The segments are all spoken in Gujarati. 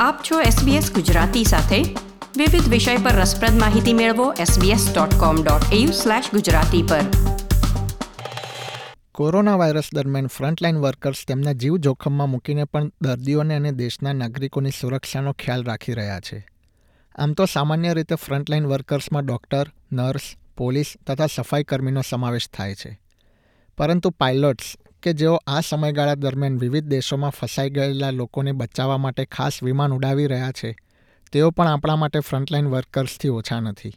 આપ છો SBS ગુજરાતી સાથે. વિવિધ વિષય પર રસપ્રદ માહિતી મેળવો sbs.com.au/gujarati પર. કોરોના વાયરસ દરમિયાન ફ્રન્ટલાઇન વર્કર્સ તેમના જીવ જોખમમાં મૂકીને પણ દર્દીઓને અને દેશના નાગરિકોની સુરક્ષાનો ખ્યાલ રાખી રહ્યા છે. આમ તો સામાન્ય રીતે ફ્રન્ટલાઇન વર્કર્સમાં ડૉક્ટર, નર્સ, પોલીસ તથા સફાઈ કર્મીનો સમાવેશ થાય છે. પરંતુ પાયલોટ્સ કે જેઓ આ સમયગાળા દરમિયાન વિવિધ દેશોમાં ફસાઈ ગયેલા લોકોને બચાવવા માટે ખાસ વિમાન ઉડાવી રહ્યા છે, તેઓ પણ આપણા માટે ફ્રન્ટલાઇન વર્કર્સથી ઓછા નથી.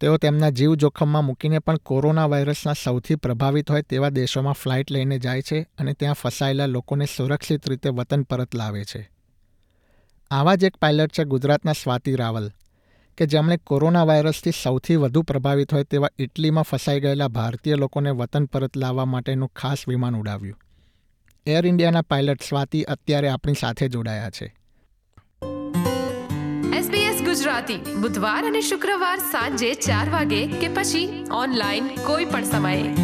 તેઓ તેમના જીવ જોખમમાં મૂકીને પણ કોરોના વાયરસના સૌથી પ્રભાવિત હોય તેવા દેશોમાં ફ્લાઇટ લઈને જાય છે અને ત્યાં ફસાયેલા લોકોને સુરક્ષિત રીતે વતન પરત લાવે છે. આવા જ એક પાયલટ છે ગુજરાતના સ્વાતિ રાવલ. કે જેમણે કોરોના વાયરસથી સૌથી વધુ પ્રભાવિત હોય તેવા ઇટલીમાં ફસાઈ ગયેલા ભારતીય લોકોને વતન પરત લાવવા માટેનું ખાસ વિમાન ઉડાવ્યું. એર ઇન્ડિયાના પાયલટ સ્વાતિ અત્યારે આપણી સાથે જોડાયા છે. SBS ગુજરાતી બુધવાર અને શુક્રવાર સાંજે ચાર વાગે કે પછી ઓનલાઈન કોઈ પણ સમયે.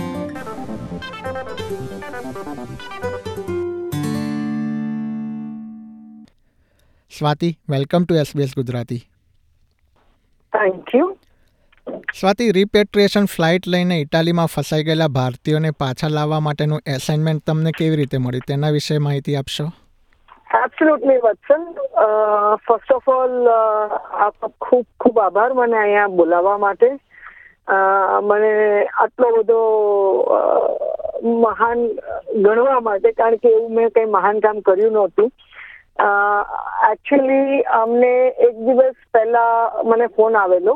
Swati welcome to SBS Gujarati. Thank you Swati repatriation flight લઈને ઇટાલીમાં ફસાઈ ગયેલા ભારતીયોને પાછા લાવવા માટેનું એસાઇનમેન્ટ તમને કેવી રીતે મળી? તેના વિશે માહિતી આપશો? Absolutely Vatsan first of all આપનો ખૂબ ખૂબ આભાર મને અહીંયા બોલાવવા માટે. મને આટલો બધો મહાન ગણવા માટે કારણ કે એવું મેં કંઈ મહાન કામ કર્યું નહોતું. એકચ્યુઅલી અમને એક દિવસ પહેલા મને ફોન આવેલો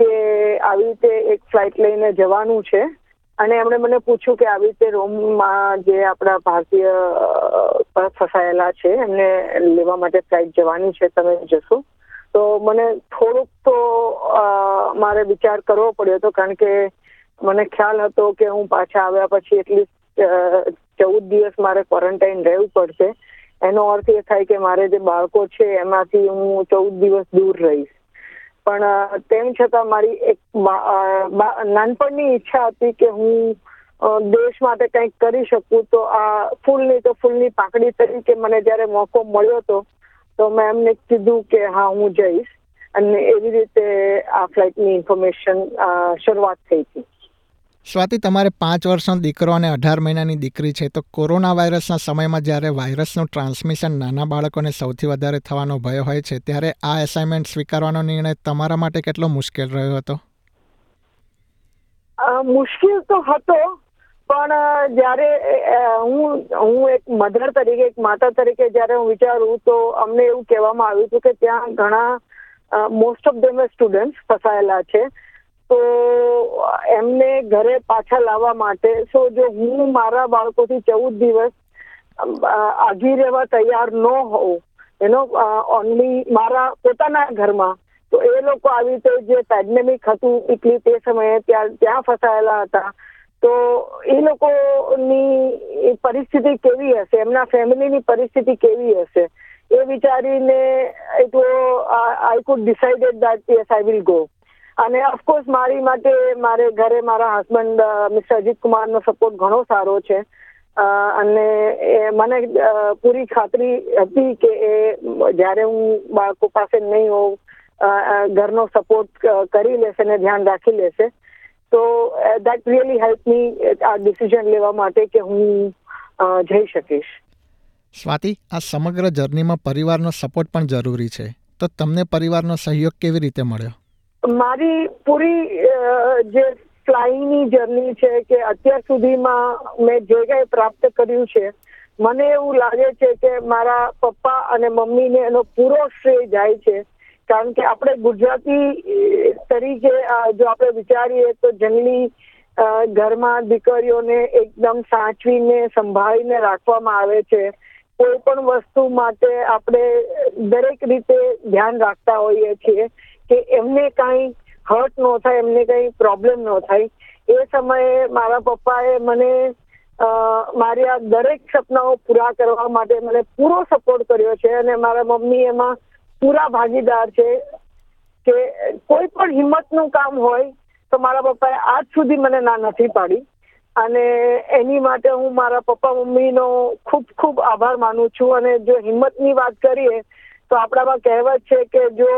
કે આવી રીતે એક ફ્લાઇટ લઈને જવાનું છે. અને એમણે મને પૂછ્યું કે આવી રીતે રોમમાં જે આપણા ભારતીય ફસાયેલા છે, એમને લેવા માટે ફ્લાઇટ જવાની છે, તમે જશો. તો મને થોડુંક તો મારે વિચાર કરવો પડ્યો હતો, કારણ કે મને ખ્યાલ હતો કે હું પાછા આવ્યા પછી એટલીસ્ટ ચૌદ દિવસ મારે ક્વોરન્ટાઇન રહેવું પડશે. એનો અર્થ એ થાય કે મારે જે બાળકો છે એમાંથી હું ચૌદ દિવસ દૂર રહીશ. પણ તેમ છતાં મારી એક નાનપણની ઈચ્છા હતી કે હું દેશ માટે કંઈક કરી શકું, તો આ ફૂલની તો ફૂલની પાકડી તરીકે મને જ્યારે મોકો મળ્યો હતો, તો મેં એમને કીધું કે હા, હું જઈશ. અને એવી રીતે આ ફ્લાઇટની ઇન્ફોર્મેશન શરૂઆત થઈ હતી. સ્વાતિ, તમારે પાંચ વર્ષનો દીકરો અને અઢાર મહિનાની દીકરી છે, તો કોરોના વાયરસના સમયમાં જ્યારે વાયરસનું ટ્રાન્સમિશન નાના બાળકોને સૌથી વધારે થવાનો ભય હોય છે, ત્યારે આ એસાઇનમેન્ટ સ્વીકારવાનો નિર્ણય તમારા માટે કેટલો મુશ્કેલ રહ્યો હતો? મુશ્કેલ તો હતો, પણ જ્યારે હું હું એક મધર તરીકે, એક માતા તરીકે જ્યારે હું વિચારું, તો અમને એવું કહેવામાં આવ્યું હતું કે ત્યાં ઘણા મોસ્ટ ઓફ ધેમ સ્ટુડન્ટ ફસાયેલા છે. તો એમને ઘરે પાછા લાવવા માટે. સો જો હું મારા બાળકોથી ચૌદ દિવસ આઘી રહેવા તૈયાર ન હોઉં, એનો ઓનલી મારા પોતાના ઘરમાં, તો એ લોકો આવી રીતે જે પેન્ડેમિક હતું, એટલી તે સમયે ત્યાં ત્યાં ફસાયેલા હતા. તો એ લોકોની પરિસ્થિતિ કેવી હશે? એમના ફેમિલીની પરિસ્થિતિ કેવી હશે? એ વિચારીને it I could decided that yes I will go અને ઓફકોર્સ મારી માટે મારે ઘરે મારા હસબન્ડ મિસ્ટર અજીત કુમારનો સપોર્ટ ઘણો સારો છે. અને મને પૂરી ખાતરી હતી કે એ જ્યારે હું બાળકો પાસે નહીં હોઉં ઘરનો સપોર્ટ કરી લેશે ને ધ્યાન રાખી લેશે. તો દેટ રિયલી હેલ્પ મી આ ડિસિઝન લેવા માટે કે હું જઈ શકીશ. સ્વાતિ, આ સમગ્ર જર્નીમાં પરિવારનો સપોર્ટ પણ જરૂરી છે. તો તમને પરિવારનો સહયોગ કેવી રીતે મળ્યો? મારી પૂરી જે ફ્લાઈંગની જર્ની છે કે અત્યાર સુધીમાં મેં જે કંઈ પ્રાપ્ત કર્યું છે, મને એવું લાગે છે કે મારા પપ્પા અને મમ્મીને એનો પૂરો શ્રેય જાય છે. કારણ કે આપણે ગુજરાતી તરીકે જો આપણે વિચારીએ તો જંગલી ઘરમાં દીકરીઓને એકદમ સાચવીને, સંભાળીને રાખવામાં આવે છે. કોઈ પણ વસ્તુ માટે આપણે દરેક રીતે ધ્યાન રાખતા હોઈએ છીએ. કે એમને કાંઈ હર્ટ ન થાય, એમને કંઈ પ્રોબ્લેમ ન થાય. એ સમયે મારા પપ્પાએ મને મારી આ દરેક સપનાઓ પૂરા કરવા માટે મને પૂરો સપોર્ટ કર્યો છે અને મારા મમ્મી એમાં પૂરા ભાગીદાર છે કે કોઈ પણ હિંમતનું કામ હોય તો મારા પપ્પાએ આજ સુધી મને ના નથી પાડી. અને એની માટે હું મારા પપ્પા મમ્મીનો ખૂબ ખૂબ આભાર માનું છું. અને જો હિંમતની વાત કરીએ તો આપણામાં કહેવત છે કે જો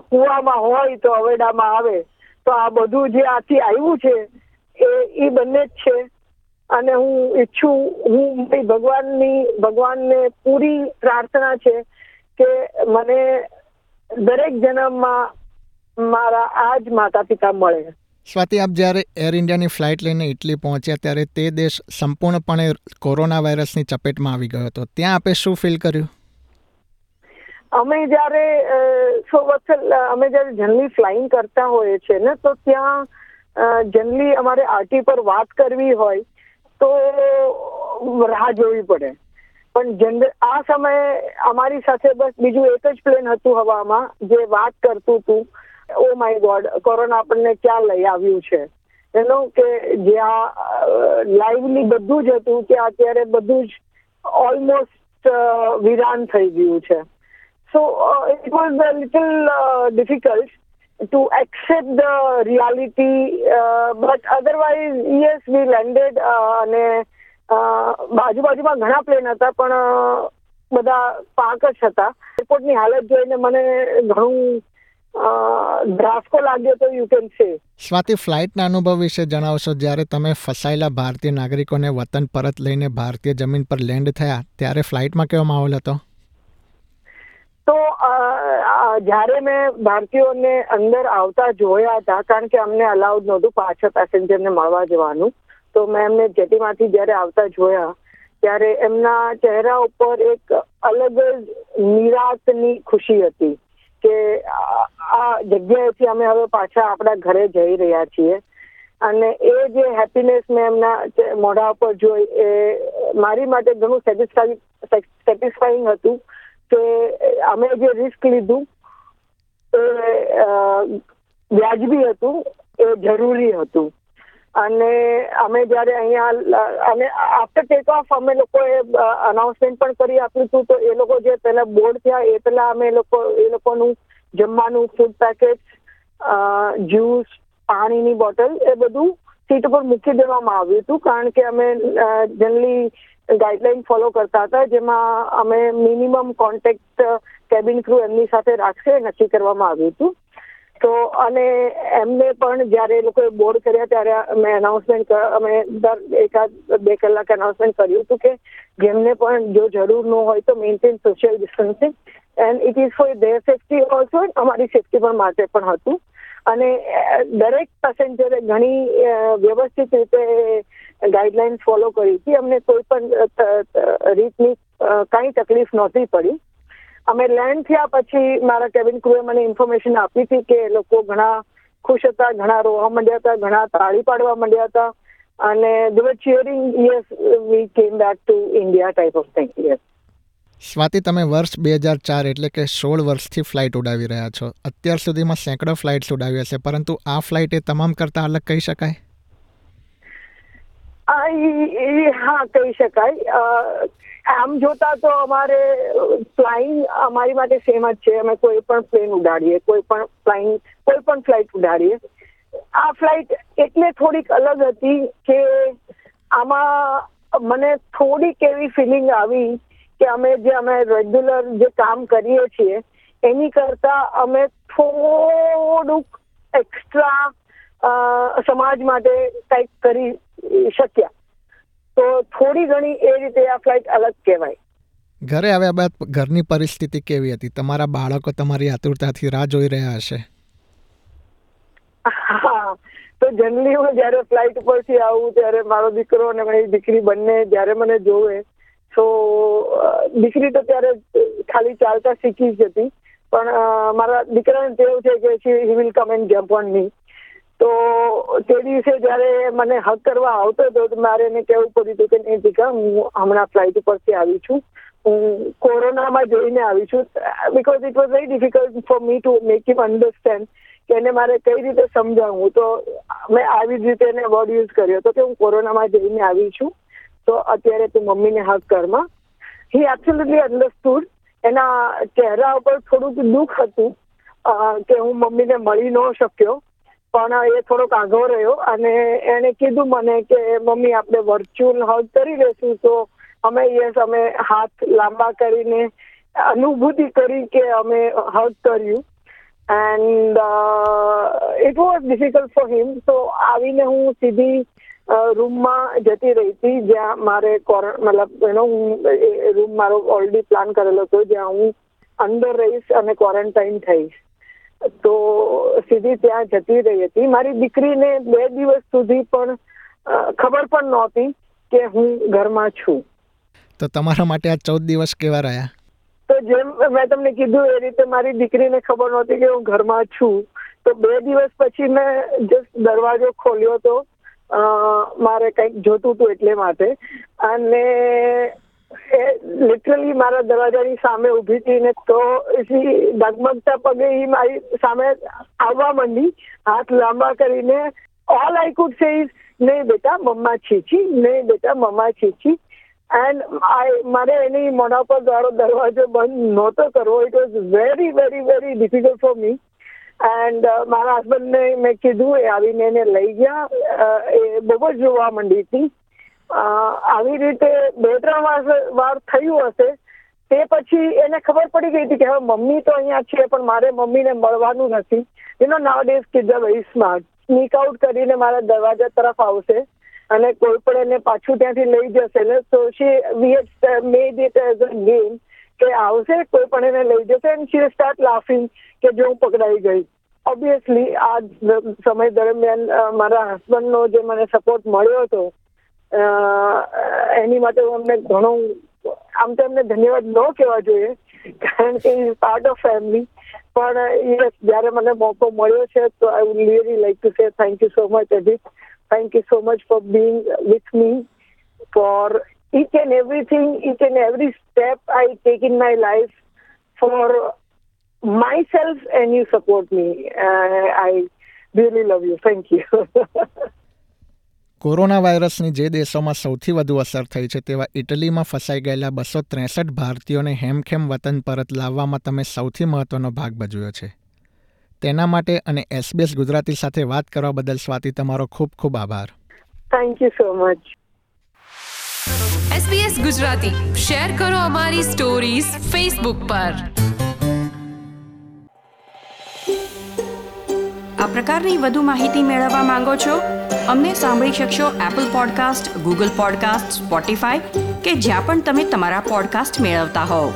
કુવામાં હોય તો અવેડામાં આવે. તો આ બધું જે આથી આવ્યું છે, એ એ બંને જ છે. અને હું ઈચ્છું, હું ભગવાનની, ભગવાનને પૂરી પ્રાર્થના છે કે મને દરેક જન્મમાં મારા આ જ માતા પિતા મળે. સ્વાતિ, આપ જ્યારે એર ઇન્ડિયાની ફ્લાઇટ લઈને ઇટલી પહોંચ્યા ત્યારે તે દેશ સંપૂર્ણપણે કોરોના વાયરસની ચપેટમાં આવી ગયો હતો. ત્યાં આપે શું ફીલ કર્યું? અમે જ્યારે સો વત્સલ અમે જ્યારે જનરલી ફ્લાઇંગ કરતા હોઈએ છીએ ને, તો ત્યાં જનરલી અમારે આરટી પર વાત કરવી હોય, તો રાહ જોવી પડે. પણ આ સમયે અમારી સાથે બસ બીજું એક જ પ્લેન હતું હવામાં, જે વાત કરતું હતું ઓ માય ગોડ, કોરોના આપણને ક્યાં લઈ આવ્યું છે? એનો કે જ્યાં લાઈવલી બધું જ હતું કે અત્યારે બધું જ ઓલમોસ્ટ વિરાન થઈ ગયું છે. So uh, it was a little uh, difficult to accept the reality, uh, but otherwise, yes, we landed uh, અને બાજુ બાજુમાં ઘણા પ્લેન હતા પણ uh, બધા પાક જ હતા. એરપોર્ટની હાલત જોઈને મને ઘણું ડ્રાફકો લાગ્યો તો યુ કેન સે સ્વાતિ ફ્લાઇટના અનુભવ વિશે જણાવશો? જ્યારે તમે ફસાયેલા ભારતીય નાગરિકોને વતન પરત લઈને ભારતીય જમીન પર લેન્ડ થયા ત્યારે ફ્લાઇટમાં કેવો માહોલ હતો? તો જ્યારે મેં ભારતીયોને અંદર આવતા જોયા હતા, કારણ કે અમને અલાઉડ નહોતું પાછળ પેસેન્જરને મળવા જવાનું, તો મેં એમને જેટીમાંથી જ્યારે આવતા જોયા, ત્યારે એમના ચહેરા ઉપર એક અલગ જ નિરાતની ખુશી હતી કે, આ જગ્યાએથી અમે હવે પાછા આપણા ઘરે જઈ રહ્યા છીએ. અને એ જે હેપીનેસ મેં એમના મોઢા ઉપર જોઈ, એ મારી માટે ઘણું સેટિસ્ફાઈ સેટિસ્ફાઈંગ હતું. કે અમે જે રિસ્ક લીધું, એ વ્યાજબી હતું, એ જરૂરી હતું. અને અમે જ્યારે અહીંયા અને આફ્ટર ટેક ઓફ અમે લોકોએ અનાઉન્સમેન્ટ પણ કરી આપ્યું હતું, તો એ લોકો જે પહેલા બોર્ડ થયા, એ પહેલા અમે લોકો, એ લોકોનું જમવાનું ફૂડ પેકેટ જ્યુસ પાણીની બોટલ એ બધું સીટ પર મૂકી દેવામાં આવ્યું હતું. કારણ કે અમે જનરલી ગાઈડલાઈન ફોલો કરતા હતા, જેમાં અમે મિનિમમ કોન્ટેક્ટ કેબિન ક્રૂ એમની સાથે રાખશે, નક્કી કરવામાં આવ્યું હતું. તો, અને એમને પણ જ્યારે એ લોકોએ બોર્ડ કર્યા, ત્યારે અમે એનાઉન્સમેન્ટ અમે દર એકાદ બે કલાક એનાઉન્સમેન્ટ કર્યું હતું કે જેમને પણ જો જરૂર ન હોય તો maintain social distancing and it is for their safety also અમારી સેફ્ટી પણ માટે પણ હતું. અને દરેક પેસેન્જરે ઘણી વ્યવસ્થિત રીતે ગાઈડલાઈન ફોલો કરી હતી. અમને કોઈ પણ રીતની કાંઈ તકલીફ નહોતી પડી. અમે લેન્ડ થયા પછી મારા કેબિન ક્રૂએ મને ઇન્ફોર્મેશન આપી હતી કે લોકો ઘણા ખુશ હતા, ઘણા રોવા માંડ્યા હતા, ઘણા તાળી પાડવા માંડ્યા હતા. અને દે વર cheering yes we came back to India type of thing yes Swati, તમે વર્ષ બે હજાર ચાર એટલે કે સોળ વર્ષથી ફ્લાઇટ ઉડાવી રહ્યા છો. અત્યાર સુધીમાં સેંકડો ફ્લાઇટ્સ ઉડાવી હશે પરંતુ આ ફ્લાઇટ એ તમામ કરતાં અલગ કહી શકાય? હા, કહી શકાય. આમ જોતા તો અમારે ફ્લાઇંગ અમારી માટે સેમ જ છે. અમે કોઈ પણ પ્લેન ઉડાડીએ, કોઈ પણ ફ્લાઇંગ કોઈ પણ ફ્લાઇટ ઉડાડીએ. આ ફ્લાઇટ એટલે થોડીક અલગ હતી કે આમાં મને થોડીક એવી ફિલિંગ આવી કે અમે જે અમે રેગ્યુલર જે કામ કરીએ છીએ એની કરતા અમે થોડુંક એક્સ્ટ્રા સમાજ માટે કંઈક કરી શક્યા. તો થોડી ઘણી એ રીતે આ ફ્લાઇટ અલગ કહેવાય. ઘરે આવ્યા બાદ ઘરની પરિસ્થિતિ કેવી હતી? તમારા બાળકો તમારી આતુરતાથી રાહ જોઈ રહ્યા હશે? હા તો જનરલી હું જ્યારે ફ્લાઇટ ઉપરથી આવું ત્યારે મારો દીકરો અને મારી દીકરી બંને જ્યારે મને જોવે તો દીકરી તો ત્યારે ખાલી ચાલતા શીખી જ હતી. પણ મારા દીકરાને તેવું છે કે he will come and jump on me તો તે દિવસે જ્યારે મને હક કરવા આવતો હતો, તો મારે એને કહેવું પડ્યું હતું કે નહીં દીકરા, હું હમણાં ફ્લાઇટ ઉપરથી આવી છું. હું કોરોનામાં જોઈને આવી છું. Because it was very difficult for me to make him understand કે એને મારે કઈ રીતે સમજાવવું. તો મેં આવી જ રીતે એને વર્ડ યુઝ કર્યો. હતો કે હું કોરોનામાં જઈને આવી છું. તો અત્યારે તું મમ્મીને હક કરમાં હી. એબ્સોલ્યુટલી અન્ડરસ્ટુડ એના ચહેરા ઉપર થોડુંક દુઃખ હતું કે હું મમ્મીને મળી ન શક્યો. પણ એ થોડોક આઘો રહ્યો અને એણે કીધું મને કે, મમ્મી, આપણે વર્ચ્યુઅલ હગ કરી લેશું તો અમે યસ, અમે હાથ લાંબા કરીને અનુભૂતિ કરી કે અમે હગ કર્યું. And it was difficult for him તો આવીને હું સીધી રૂમમાં જતી રહી હતી જ્યાં મારે કોર મતલબ એનો હું રૂમ મારો ઓલરેડી પ્લાન કરેલો હતો જ્યાં હું અંદર રહીશ અને ક્વોરન્ટાઇન થઈશ. તો સીધી ત્યાં જતી રહી હતી. મારી દીકરીને બે દિવસ સુધી પણ ખબર પણ નહોતી કે હું ઘરમાં છું. તો તમારા માટે આ ચૌદ દિવસ કેવા રહ્યા? તો જેમ મેં તમને કીધું એ રીતે મારી દીકરીને ખબર નહોતી કે હું ઘરમાં છું. તો બે દિવસ પછી મેં જસ્ટ દરવાજો ખોલ્યો તો અ, મારે કંઈક જોતું હતું એટલે માટે. અને એ લિટરલી મારા દરવાજાની સામે ઊભી હતી ને તો એથી ડગમગતા પગે એ મારી સામે આવવા માંડી. હાથ લાંબા કરીને all I could say is નહીં બેટા, મમ્મા છીછી નહીં બેટા, મમ્મા છીછી એન્ડ મારે એની મોઢા પર દાડો દરવાજો બંધ નહોતો કરવો. It was very very very difficult for me and મારા હસબન્ડને મેં કીધું, એ આવીને એને લઈ ગયા એ બહુ જ જોવા માંડી હતી. આવી રીતે બે ત્રણ વાર વાર થયું હશે. તે પછી એને ખબર પડી ગઈ હતી કે હવે મમ્મી તો અહીંયા છે, પણ મારે મમ્મીને મળવાનું નથી. You know nowadays kids are very smart sneak out કરીને મારા દરવાજા તરફ આવશે અને કોઈ પણ એને પાછું ત્યાંથી લઈ જશે ને so she we had made it as a game કે આવશે, કોઈ પણ એને લઈ જશે એન્ડ શી સ્ટાર્ટ લાફિંગ કે જો હું પકડાઈ ગઈ. ઓબ્વિયસલી આ સમય દરમિયાન મારા હસબન્ડનો જે મને સપોર્ટ મળ્યો હતો એની માટે હું અમને ઘણો, આમ તો એમને ધન્યવાદ ન કહેવા જોઈએ, કારણ કે ઇઝ પાર્ટ ઓફ ફેમિલી પણ યસ જ્યારે મને મોકો મળ્યો છે, તો I would really like to say thank you so much Ajit thank you so much for being with me for each and everything, each and every step I take in my life for myself and you support me. Uh, I really love you. Thank you. Corona વાયરસની જે દેશોમાં સૌથી વધુ અસર થઈ છે તેવા ઇટલીમાં ફસાઈ ગયેલા બસો ત્રેસઠ ભારતીયોને હેમખેમ વતન પરત લાવવામાં તમે સૌથી મહત્વનો ભાગ ભજવ્યો છે તેના માટે અને એસબીએસ ગુજરાતી સાથે વાત કરવા બદલ સ્વાતિ તમારો ખૂબ ખૂબ આભાર thank you so much. SBS Gujarati. Share કરો અમારી સ્ટોરીઝ ફેસબુક પર. આ પ્રકારની વધુ માહિતી મેળવવા માંગો છો? અમને સાંભળી શકશો Apple podcast Google podcast Spotify કે જ્યાં પણ તમે તમારા પોડકાસ્ટ મેળવતા હોવ.